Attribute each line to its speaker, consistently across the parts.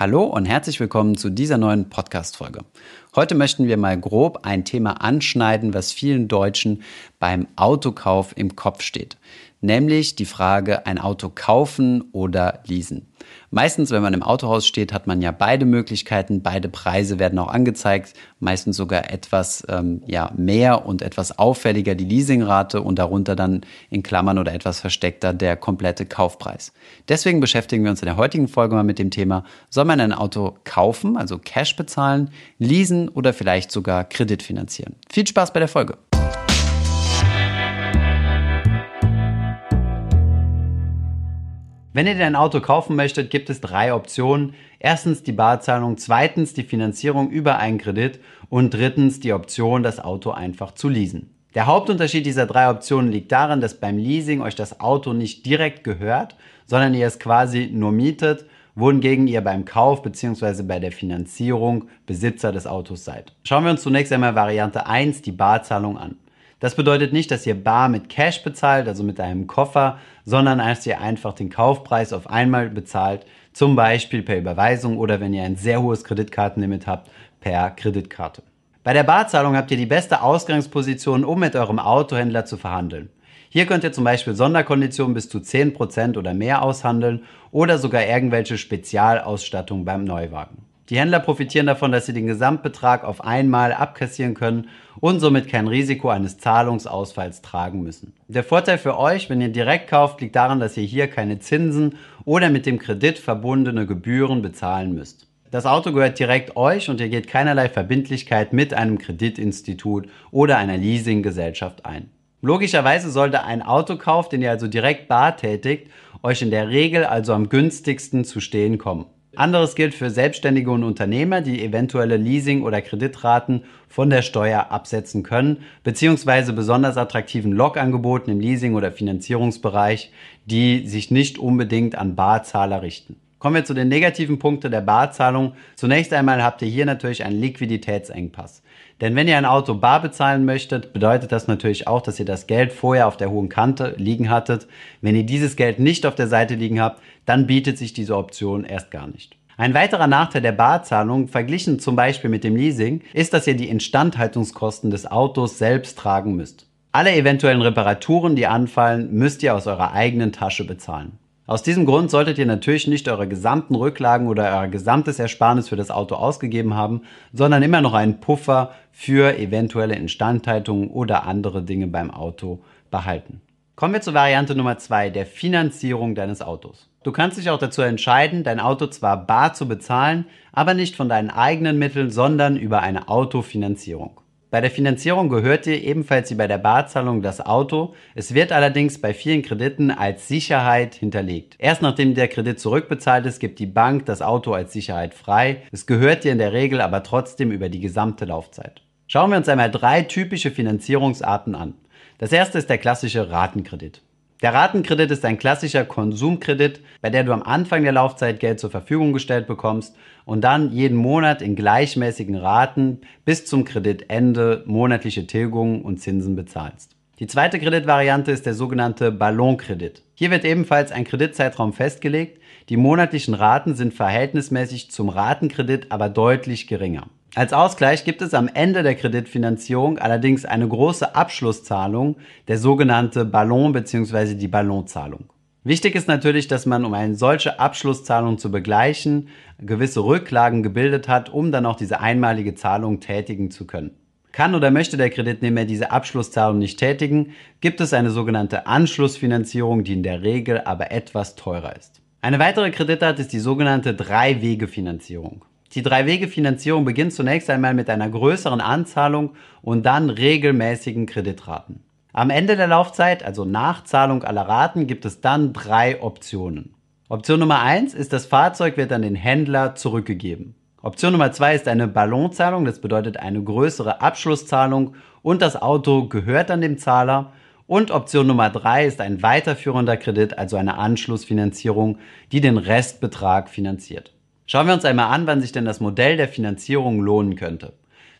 Speaker 1: Hallo und herzlich willkommen zu dieser neuen Podcast-Folge. Heute möchten wir mal grob ein Thema anschneiden, was vielen Deutschen beim Autokauf im Kopf steht. Nämlich die Frage, ein Auto kaufen oder leasen. Meistens, wenn man im Autohaus steht, hat man ja beide Möglichkeiten. Beide Preise werden auch angezeigt. Meistens sogar etwas ähm, ja, mehr und etwas auffälliger die Leasingrate und darunter dann in Klammern oder etwas versteckter der komplette Kaufpreis. Deswegen beschäftigen wir uns in der heutigen Folge mal mit dem Thema, soll man ein Auto kaufen, also Cash bezahlen, leasen oder vielleicht sogar Kredit finanzieren? Viel Spaß bei der Folge. Wenn ihr dein Auto kaufen möchtet, gibt es drei Optionen. Erstens die Barzahlung, zweitens die Finanzierung über einen Kredit und drittens die Option, das Auto einfach zu leasen. Der Hauptunterschied dieser drei Optionen liegt darin, dass beim Leasing euch das Auto nicht direkt gehört, sondern ihr es quasi nur mietet, wohingegen ihr beim Kauf bzw. bei der Finanzierung Besitzer des Autos seid. Schauen wir uns zunächst einmal Variante 1, die Barzahlung an. Das bedeutet nicht, dass ihr bar mit Cash bezahlt, also mit einem Koffer, sondern dass ihr einfach den Kaufpreis auf einmal bezahlt, zum Beispiel per Überweisung oder wenn ihr ein sehr hohes Kreditkartenlimit habt, per Kreditkarte. Bei der Barzahlung habt ihr die beste Ausgangsposition, um mit eurem Autohändler zu verhandeln. Hier könnt ihr zum Beispiel Sonderkonditionen bis zu 10% oder mehr aushandeln oder sogar irgendwelche Spezialausstattung beim Neuwagen. Die Händler profitieren davon, dass sie den Gesamtbetrag auf einmal abkassieren können und somit kein Risiko eines Zahlungsausfalls tragen müssen. Der Vorteil für euch, wenn ihr direkt kauft, liegt daran, dass ihr hier keine Zinsen oder mit dem Kredit verbundene Gebühren bezahlen müsst. Das Auto gehört direkt euch und ihr geht keinerlei Verbindlichkeit mit einem Kreditinstitut oder einer Leasinggesellschaft ein. Logischerweise sollte ein Autokauf, den ihr also direkt bar tätigt, euch in der Regel also am günstigsten zu stehen kommen. Anderes gilt für Selbstständige und Unternehmer, die eventuelle Leasing- oder Kreditraten von der Steuer absetzen können, beziehungsweise besonders attraktiven Log-Angeboten im Leasing- oder Finanzierungsbereich, die sich nicht unbedingt an Barzahler richten. Kommen wir zu den negativen Punkten der Barzahlung. Zunächst einmal habt ihr hier natürlich einen Liquiditätsengpass. Denn wenn ihr ein Auto bar bezahlen möchtet, bedeutet das natürlich auch, dass ihr das Geld vorher auf der hohen Kante liegen hattet. Wenn ihr dieses Geld nicht auf der Seite liegen habt, dann bietet sich diese Option erst gar nicht. Ein weiterer Nachteil der Barzahlung, verglichen zum Beispiel mit dem Leasing, ist, dass ihr die Instandhaltungskosten des Autos selbst tragen müsst. Alle eventuellen Reparaturen, die anfallen, müsst ihr aus eurer eigenen Tasche bezahlen. Aus diesem Grund solltet ihr natürlich nicht eure gesamten Rücklagen oder euer gesamtes Ersparnis für das Auto ausgegeben haben, sondern immer noch einen Puffer für eventuelle Instandhaltungen oder andere Dinge beim Auto behalten. Kommen wir zur Variante Nummer zwei, der Finanzierung deines Autos. Du kannst dich auch dazu entscheiden, dein Auto zwar bar zu bezahlen, aber nicht von deinen eigenen Mitteln, sondern über eine Autofinanzierung. Bei der Finanzierung gehört dir ebenfalls wie bei der Barzahlung das Auto. Es wird allerdings bei vielen Krediten als Sicherheit hinterlegt. Erst nachdem der Kredit zurückbezahlt ist, gibt die Bank das Auto als Sicherheit frei. Es gehört dir in der Regel aber trotzdem über die gesamte Laufzeit. Schauen wir uns einmal drei typische Finanzierungsarten an. Das erste ist der klassische Ratenkredit. Der Ratenkredit ist ein klassischer Konsumkredit, bei der du am Anfang der Laufzeit Geld zur Verfügung gestellt bekommst und dann jeden Monat in gleichmäßigen Raten bis zum Kreditende monatliche Tilgungen und Zinsen bezahlst. Die zweite Kreditvariante ist der sogenannte Ballonkredit. Hier wird ebenfalls ein Kreditzeitraum festgelegt. Die monatlichen Raten sind verhältnismäßig zum Ratenkredit aber deutlich geringer. Als Ausgleich gibt es am Ende der Kreditfinanzierung allerdings eine große Abschlusszahlung, der sogenannte Ballon bzw. die Ballonzahlung. Wichtig ist natürlich, dass man, um eine solche Abschlusszahlung zu begleichen, gewisse Rücklagen gebildet hat, um dann auch diese einmalige Zahlung tätigen zu können. Kann oder möchte der Kreditnehmer diese Abschlusszahlung nicht tätigen, gibt es eine sogenannte Anschlussfinanzierung, die in der Regel aber etwas teurer ist. Eine weitere Kreditart ist die sogenannte Drei-Wege-Finanzierung. Die Drei-Wege-Finanzierung beginnt zunächst einmal mit einer größeren Anzahlung und dann regelmäßigen Kreditraten. Am Ende der Laufzeit, also nach Zahlung aller Raten, gibt es dann drei Optionen. Option Nummer eins ist, das Fahrzeug wird an den Händler zurückgegeben. Option Nummer zwei ist eine Ballonzahlung, das bedeutet eine größere Abschlusszahlung und das Auto gehört an dem Zahler. Und Option Nummer drei ist ein weiterführender Kredit, also eine Anschlussfinanzierung, die den Restbetrag finanziert. Schauen wir uns einmal an, wann sich denn das Modell der Finanzierung lohnen könnte.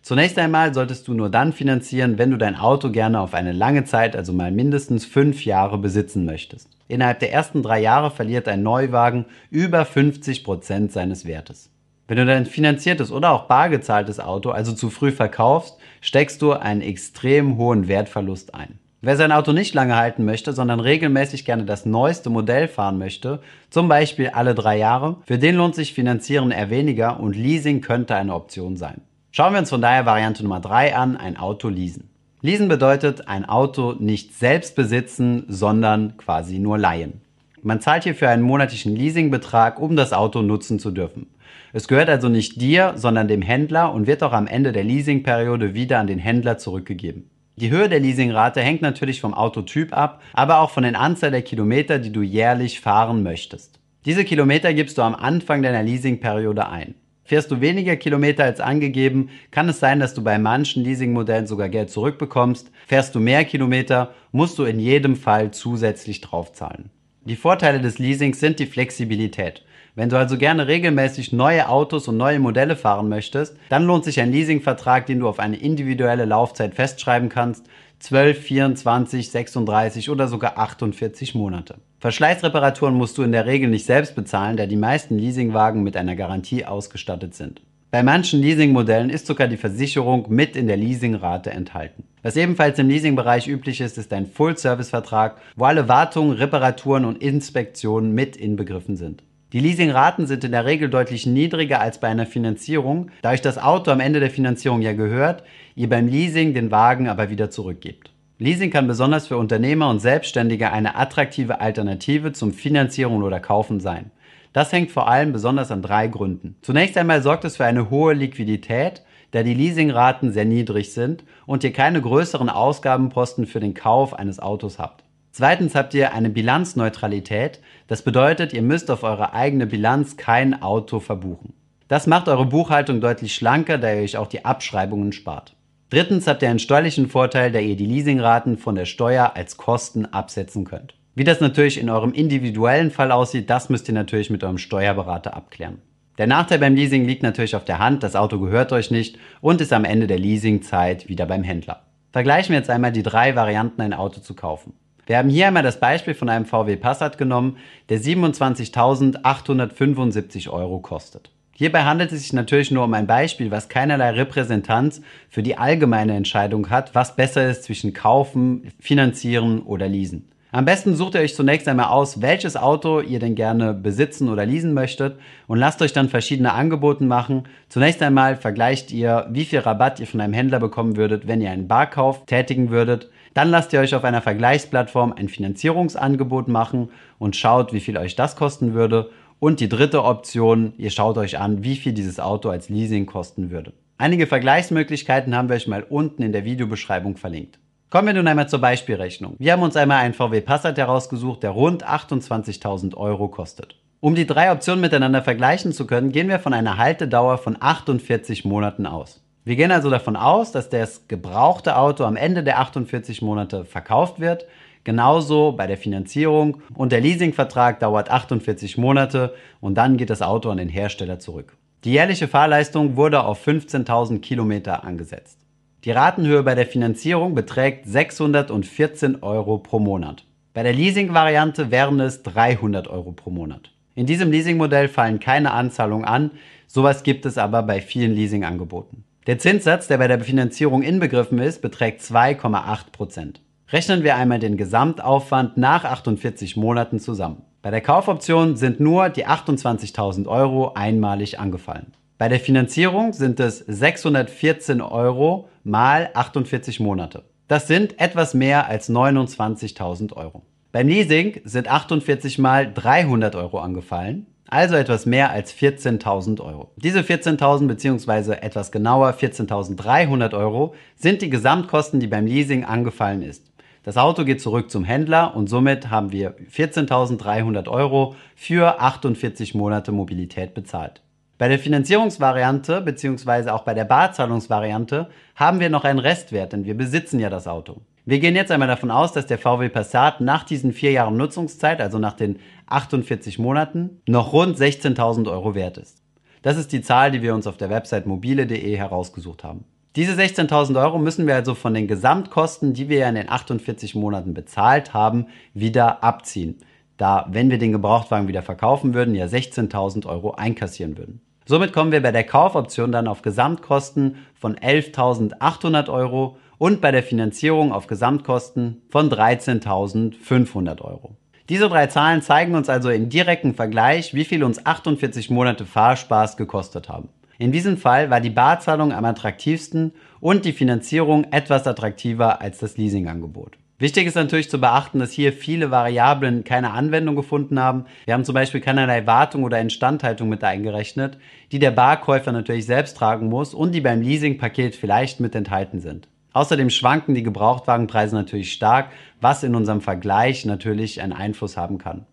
Speaker 1: Zunächst einmal solltest du nur dann finanzieren, wenn du dein Auto gerne auf eine lange Zeit, also mal mindestens fünf Jahre besitzen möchtest. Innerhalb der ersten drei Jahre verliert ein Neuwagen über 50 Prozent seines Wertes. Wenn du dein finanziertes oder auch bar gezahltes Auto also zu früh verkaufst, steckst du einen extrem hohen Wertverlust ein. Wer sein Auto nicht lange halten möchte, sondern regelmäßig gerne das neueste Modell fahren möchte, zum Beispiel alle drei Jahre, für den lohnt sich Finanzieren eher weniger und Leasing könnte eine Option sein. Schauen wir uns von daher Variante Nummer drei an, ein Auto leasen. Leasen bedeutet ein Auto nicht selbst besitzen, sondern quasi nur leihen. Man zahlt hierfür einen monatlichen Leasingbetrag, um das Auto nutzen zu dürfen. Es gehört also nicht dir, sondern dem Händler und wird auch am Ende der Leasingperiode wieder an den Händler zurückgegeben. Die Höhe der Leasingrate hängt natürlich vom Autotyp ab, aber auch von der Anzahl der Kilometer, die du jährlich fahren möchtest. Diese Kilometer gibst du am Anfang deiner Leasingperiode ein. Fährst du weniger Kilometer als angegeben, kann es sein, dass du bei manchen Leasingmodellen sogar Geld zurückbekommst. Fährst du mehr Kilometer, musst du in jedem Fall zusätzlich draufzahlen. Die Vorteile des Leasings sind die Flexibilität. Wenn du also gerne regelmäßig neue Autos und neue Modelle fahren möchtest, dann lohnt sich ein Leasingvertrag, den du auf eine individuelle Laufzeit festschreiben kannst. 12, 24, 36 oder sogar 48 Monate. Verschleißreparaturen musst du in der Regel nicht selbst bezahlen, da die meisten Leasingwagen mit einer Garantie ausgestattet sind. Bei manchen Leasingmodellen ist sogar die Versicherung mit in der Leasingrate enthalten. Was ebenfalls im Leasingbereich üblich ist, ist ein Full-Service-Vertrag, wo alle Wartungen, Reparaturen und Inspektionen mit inbegriffen sind. Die Leasingraten sind in der Regel deutlich niedriger als bei einer Finanzierung, da euch das Auto am Ende der Finanzierung ja gehört, ihr beim Leasing den Wagen aber wieder zurückgebt. Leasing kann besonders für Unternehmer und Selbstständige eine attraktive Alternative zum Finanzieren oder Kaufen sein. Das hängt vor allem besonders an drei Gründen. Zunächst einmal sorgt es für eine hohe Liquidität, da die Leasingraten sehr niedrig sind und ihr keine größeren Ausgabenposten für den Kauf eines Autos habt. Zweitens habt ihr eine Bilanzneutralität. Das bedeutet, ihr müsst auf eure eigene Bilanz kein Auto verbuchen. Das macht eure Buchhaltung deutlich schlanker, da ihr euch auch die Abschreibungen spart. Drittens habt ihr einen steuerlichen Vorteil, da ihr die Leasingraten von der Steuer als Kosten absetzen könnt. Wie das natürlich in eurem individuellen Fall aussieht, das müsst ihr natürlich mit eurem Steuerberater abklären. Der Nachteil beim Leasing liegt natürlich auf der Hand, das Auto gehört euch nicht und ist am Ende der Leasingzeit wieder beim Händler. Vergleichen wir jetzt einmal die drei Varianten, ein Auto zu kaufen. Wir haben hier einmal das Beispiel von einem VW Passat genommen, der 27.875 Euro kostet. Hierbei handelt es sich natürlich nur um ein Beispiel, was keinerlei Repräsentanz für die allgemeine Entscheidung hat, was besser ist zwischen kaufen, finanzieren oder leasen. Am besten sucht ihr euch zunächst einmal aus, welches Auto ihr denn gerne besitzen oder leasen möchtet und lasst euch dann verschiedene Angebote machen. Zunächst einmal vergleicht ihr, wie viel Rabatt ihr von einem Händler bekommen würdet, wenn ihr einen Barkauf tätigen würdet. Dann lasst ihr euch auf einer Vergleichsplattform ein Finanzierungsangebot machen und schaut, wie viel euch das kosten würde. Und die dritte Option, ihr schaut euch an, wie viel dieses Auto als Leasing kosten würde. Einige Vergleichsmöglichkeiten haben wir euch mal unten in der Videobeschreibung verlinkt. Kommen wir nun einmal zur Beispielrechnung. Wir haben uns einmal einen VW Passat herausgesucht, der rund 28.000 Euro kostet. Um die drei Optionen miteinander vergleichen zu können, gehen wir von einer Haltedauer von 48 Monaten aus. Wir gehen also davon aus, dass das gebrauchte Auto am Ende der 48 Monate verkauft wird. Genauso bei der Finanzierung und der Leasingvertrag dauert 48 Monate und dann geht das Auto an den Hersteller zurück. Die jährliche Fahrleistung wurde auf 15.000 Kilometer angesetzt. Die Ratenhöhe bei der Finanzierung beträgt 614 Euro pro Monat. Bei der Leasing-Variante wären es 300 Euro pro Monat. In diesem Leasingmodell fallen keine Anzahlungen an, sowas gibt es aber bei vielen Leasingangeboten. Der Zinssatz, der bei der Finanzierung inbegriffen ist, beträgt 2,8 Prozent. Rechnen wir einmal den Gesamtaufwand nach 48 Monaten zusammen. Bei der Kaufoption sind nur die 28.000 Euro einmalig angefallen. Bei der Finanzierung sind es 614 Euro mal 48 Monate. Das sind etwas mehr als 29.000 Euro. Beim Leasing sind 48 mal 300 Euro angefallen also etwas mehr als 14.000 Euro. Diese 14.000 bzw. etwas genauer 14.300 Euro sind die Gesamtkosten, die beim Leasing angefallen ist. Das Auto geht zurück zum Händler und somit haben wir 14.300 Euro für 48 Monate Mobilität bezahlt. Bei der Finanzierungsvariante bzw. auch bei der Barzahlungsvariante haben wir noch einen Restwert, denn wir besitzen ja das Auto. Wir gehen jetzt einmal davon aus, dass der VW Passat nach diesen vier Jahren Nutzungszeit, also nach den 48 Monaten, noch rund 16.000 Euro wert ist. Das ist die Zahl, die wir uns auf der Website mobile.de herausgesucht haben. Diese 16.000 Euro müssen wir also von den Gesamtkosten, die wir ja in den 48 Monaten bezahlt haben, wieder abziehen. Da, wenn wir den Gebrauchtwagen wieder verkaufen würden, ja 16.000 Euro einkassieren würden. Somit kommen wir bei der Kaufoption dann auf Gesamtkosten von 11.800 Euro und bei der Finanzierung auf Gesamtkosten von 13.500 Euro. Diese drei Zahlen zeigen uns also im direkten Vergleich, wie viel uns 48 Monate Fahrspaß gekostet haben. In diesem Fall war die Barzahlung am attraktivsten und die Finanzierung etwas attraktiver als das Leasingangebot. Wichtig ist natürlich zu beachten, dass hier viele Variablen keine Anwendung gefunden haben. Wir haben zum Beispiel keinerlei Wartung oder Instandhaltung mit eingerechnet, die der Barkäufer natürlich selbst tragen muss und die beim Leasingpaket vielleicht mit enthalten sind. Außerdem schwanken die Gebrauchtwagenpreise natürlich stark, was in unserem Vergleich natürlich einen Einfluss haben kann.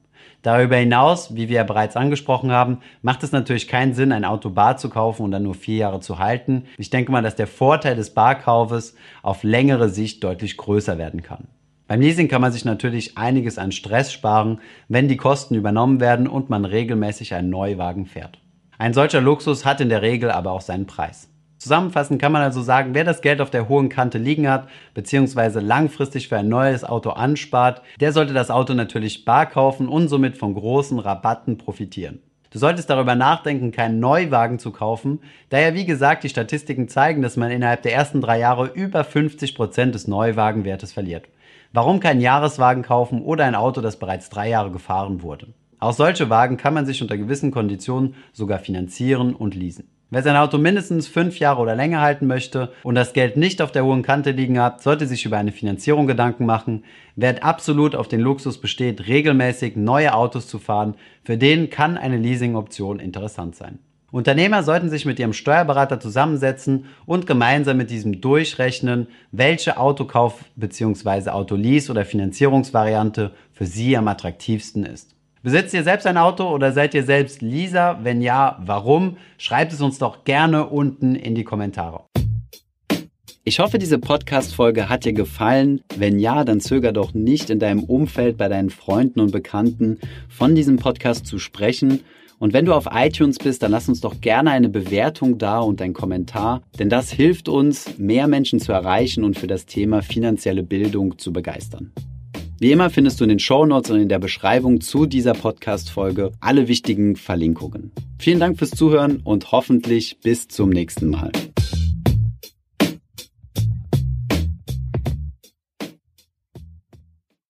Speaker 1: Darüber hinaus, wie wir ja bereits angesprochen haben, macht es natürlich keinen Sinn, ein Auto bar zu kaufen und dann nur vier Jahre zu halten. Ich denke mal, dass der Vorteil des Barkaufes auf längere Sicht deutlich größer werden kann. Beim Leasing kann man sich natürlich einiges an Stress sparen, wenn die Kosten übernommen werden und man regelmäßig einen Neuwagen fährt. Ein solcher Luxus hat in der Regel aber auch seinen Preis. Zusammenfassend kann man also sagen, wer das Geld auf der hohen Kante liegen hat, beziehungsweise langfristig für ein neues Auto anspart, der sollte das Auto natürlich bar kaufen und somit von großen Rabatten profitieren. Du solltest darüber nachdenken, keinen Neuwagen zu kaufen, da ja wie gesagt die Statistiken zeigen, dass man innerhalb der ersten drei Jahre über 50 Prozent des Neuwagenwertes verliert. Warum keinen Jahreswagen kaufen oder ein Auto, das bereits drei Jahre gefahren wurde? Auch solche Wagen kann man sich unter gewissen Konditionen sogar finanzieren und leasen. Wer sein Auto mindestens fünf Jahre oder länger halten möchte und das Geld nicht auf der hohen Kante liegen hat, sollte sich über eine Finanzierung Gedanken machen. Wer absolut auf den Luxus besteht, regelmäßig neue Autos zu fahren, für den kann eine Leasing-Option interessant sein. Unternehmer sollten sich mit ihrem Steuerberater zusammensetzen und gemeinsam mit diesem durchrechnen, welche Autokauf- bzw. Autolease- oder Finanzierungsvariante für sie am attraktivsten ist. Besitzt ihr selbst ein Auto oder seid ihr selbst Leaser? Wenn ja, warum? Schreibt es uns doch gerne unten in die Kommentare. Ich hoffe, diese Podcast-Folge hat dir gefallen. Wenn ja, dann zöger doch nicht in deinem Umfeld bei deinen Freunden und Bekannten von diesem Podcast zu sprechen. Und wenn du auf iTunes bist, dann lass uns doch gerne eine Bewertung da und ein Kommentar, denn das hilft uns, mehr Menschen zu erreichen und für das Thema finanzielle Bildung zu begeistern. Wie immer findest du in den Show Notes und in der Beschreibung zu dieser Podcast-Folge alle wichtigen Verlinkungen. Vielen Dank fürs Zuhören und hoffentlich bis zum nächsten Mal.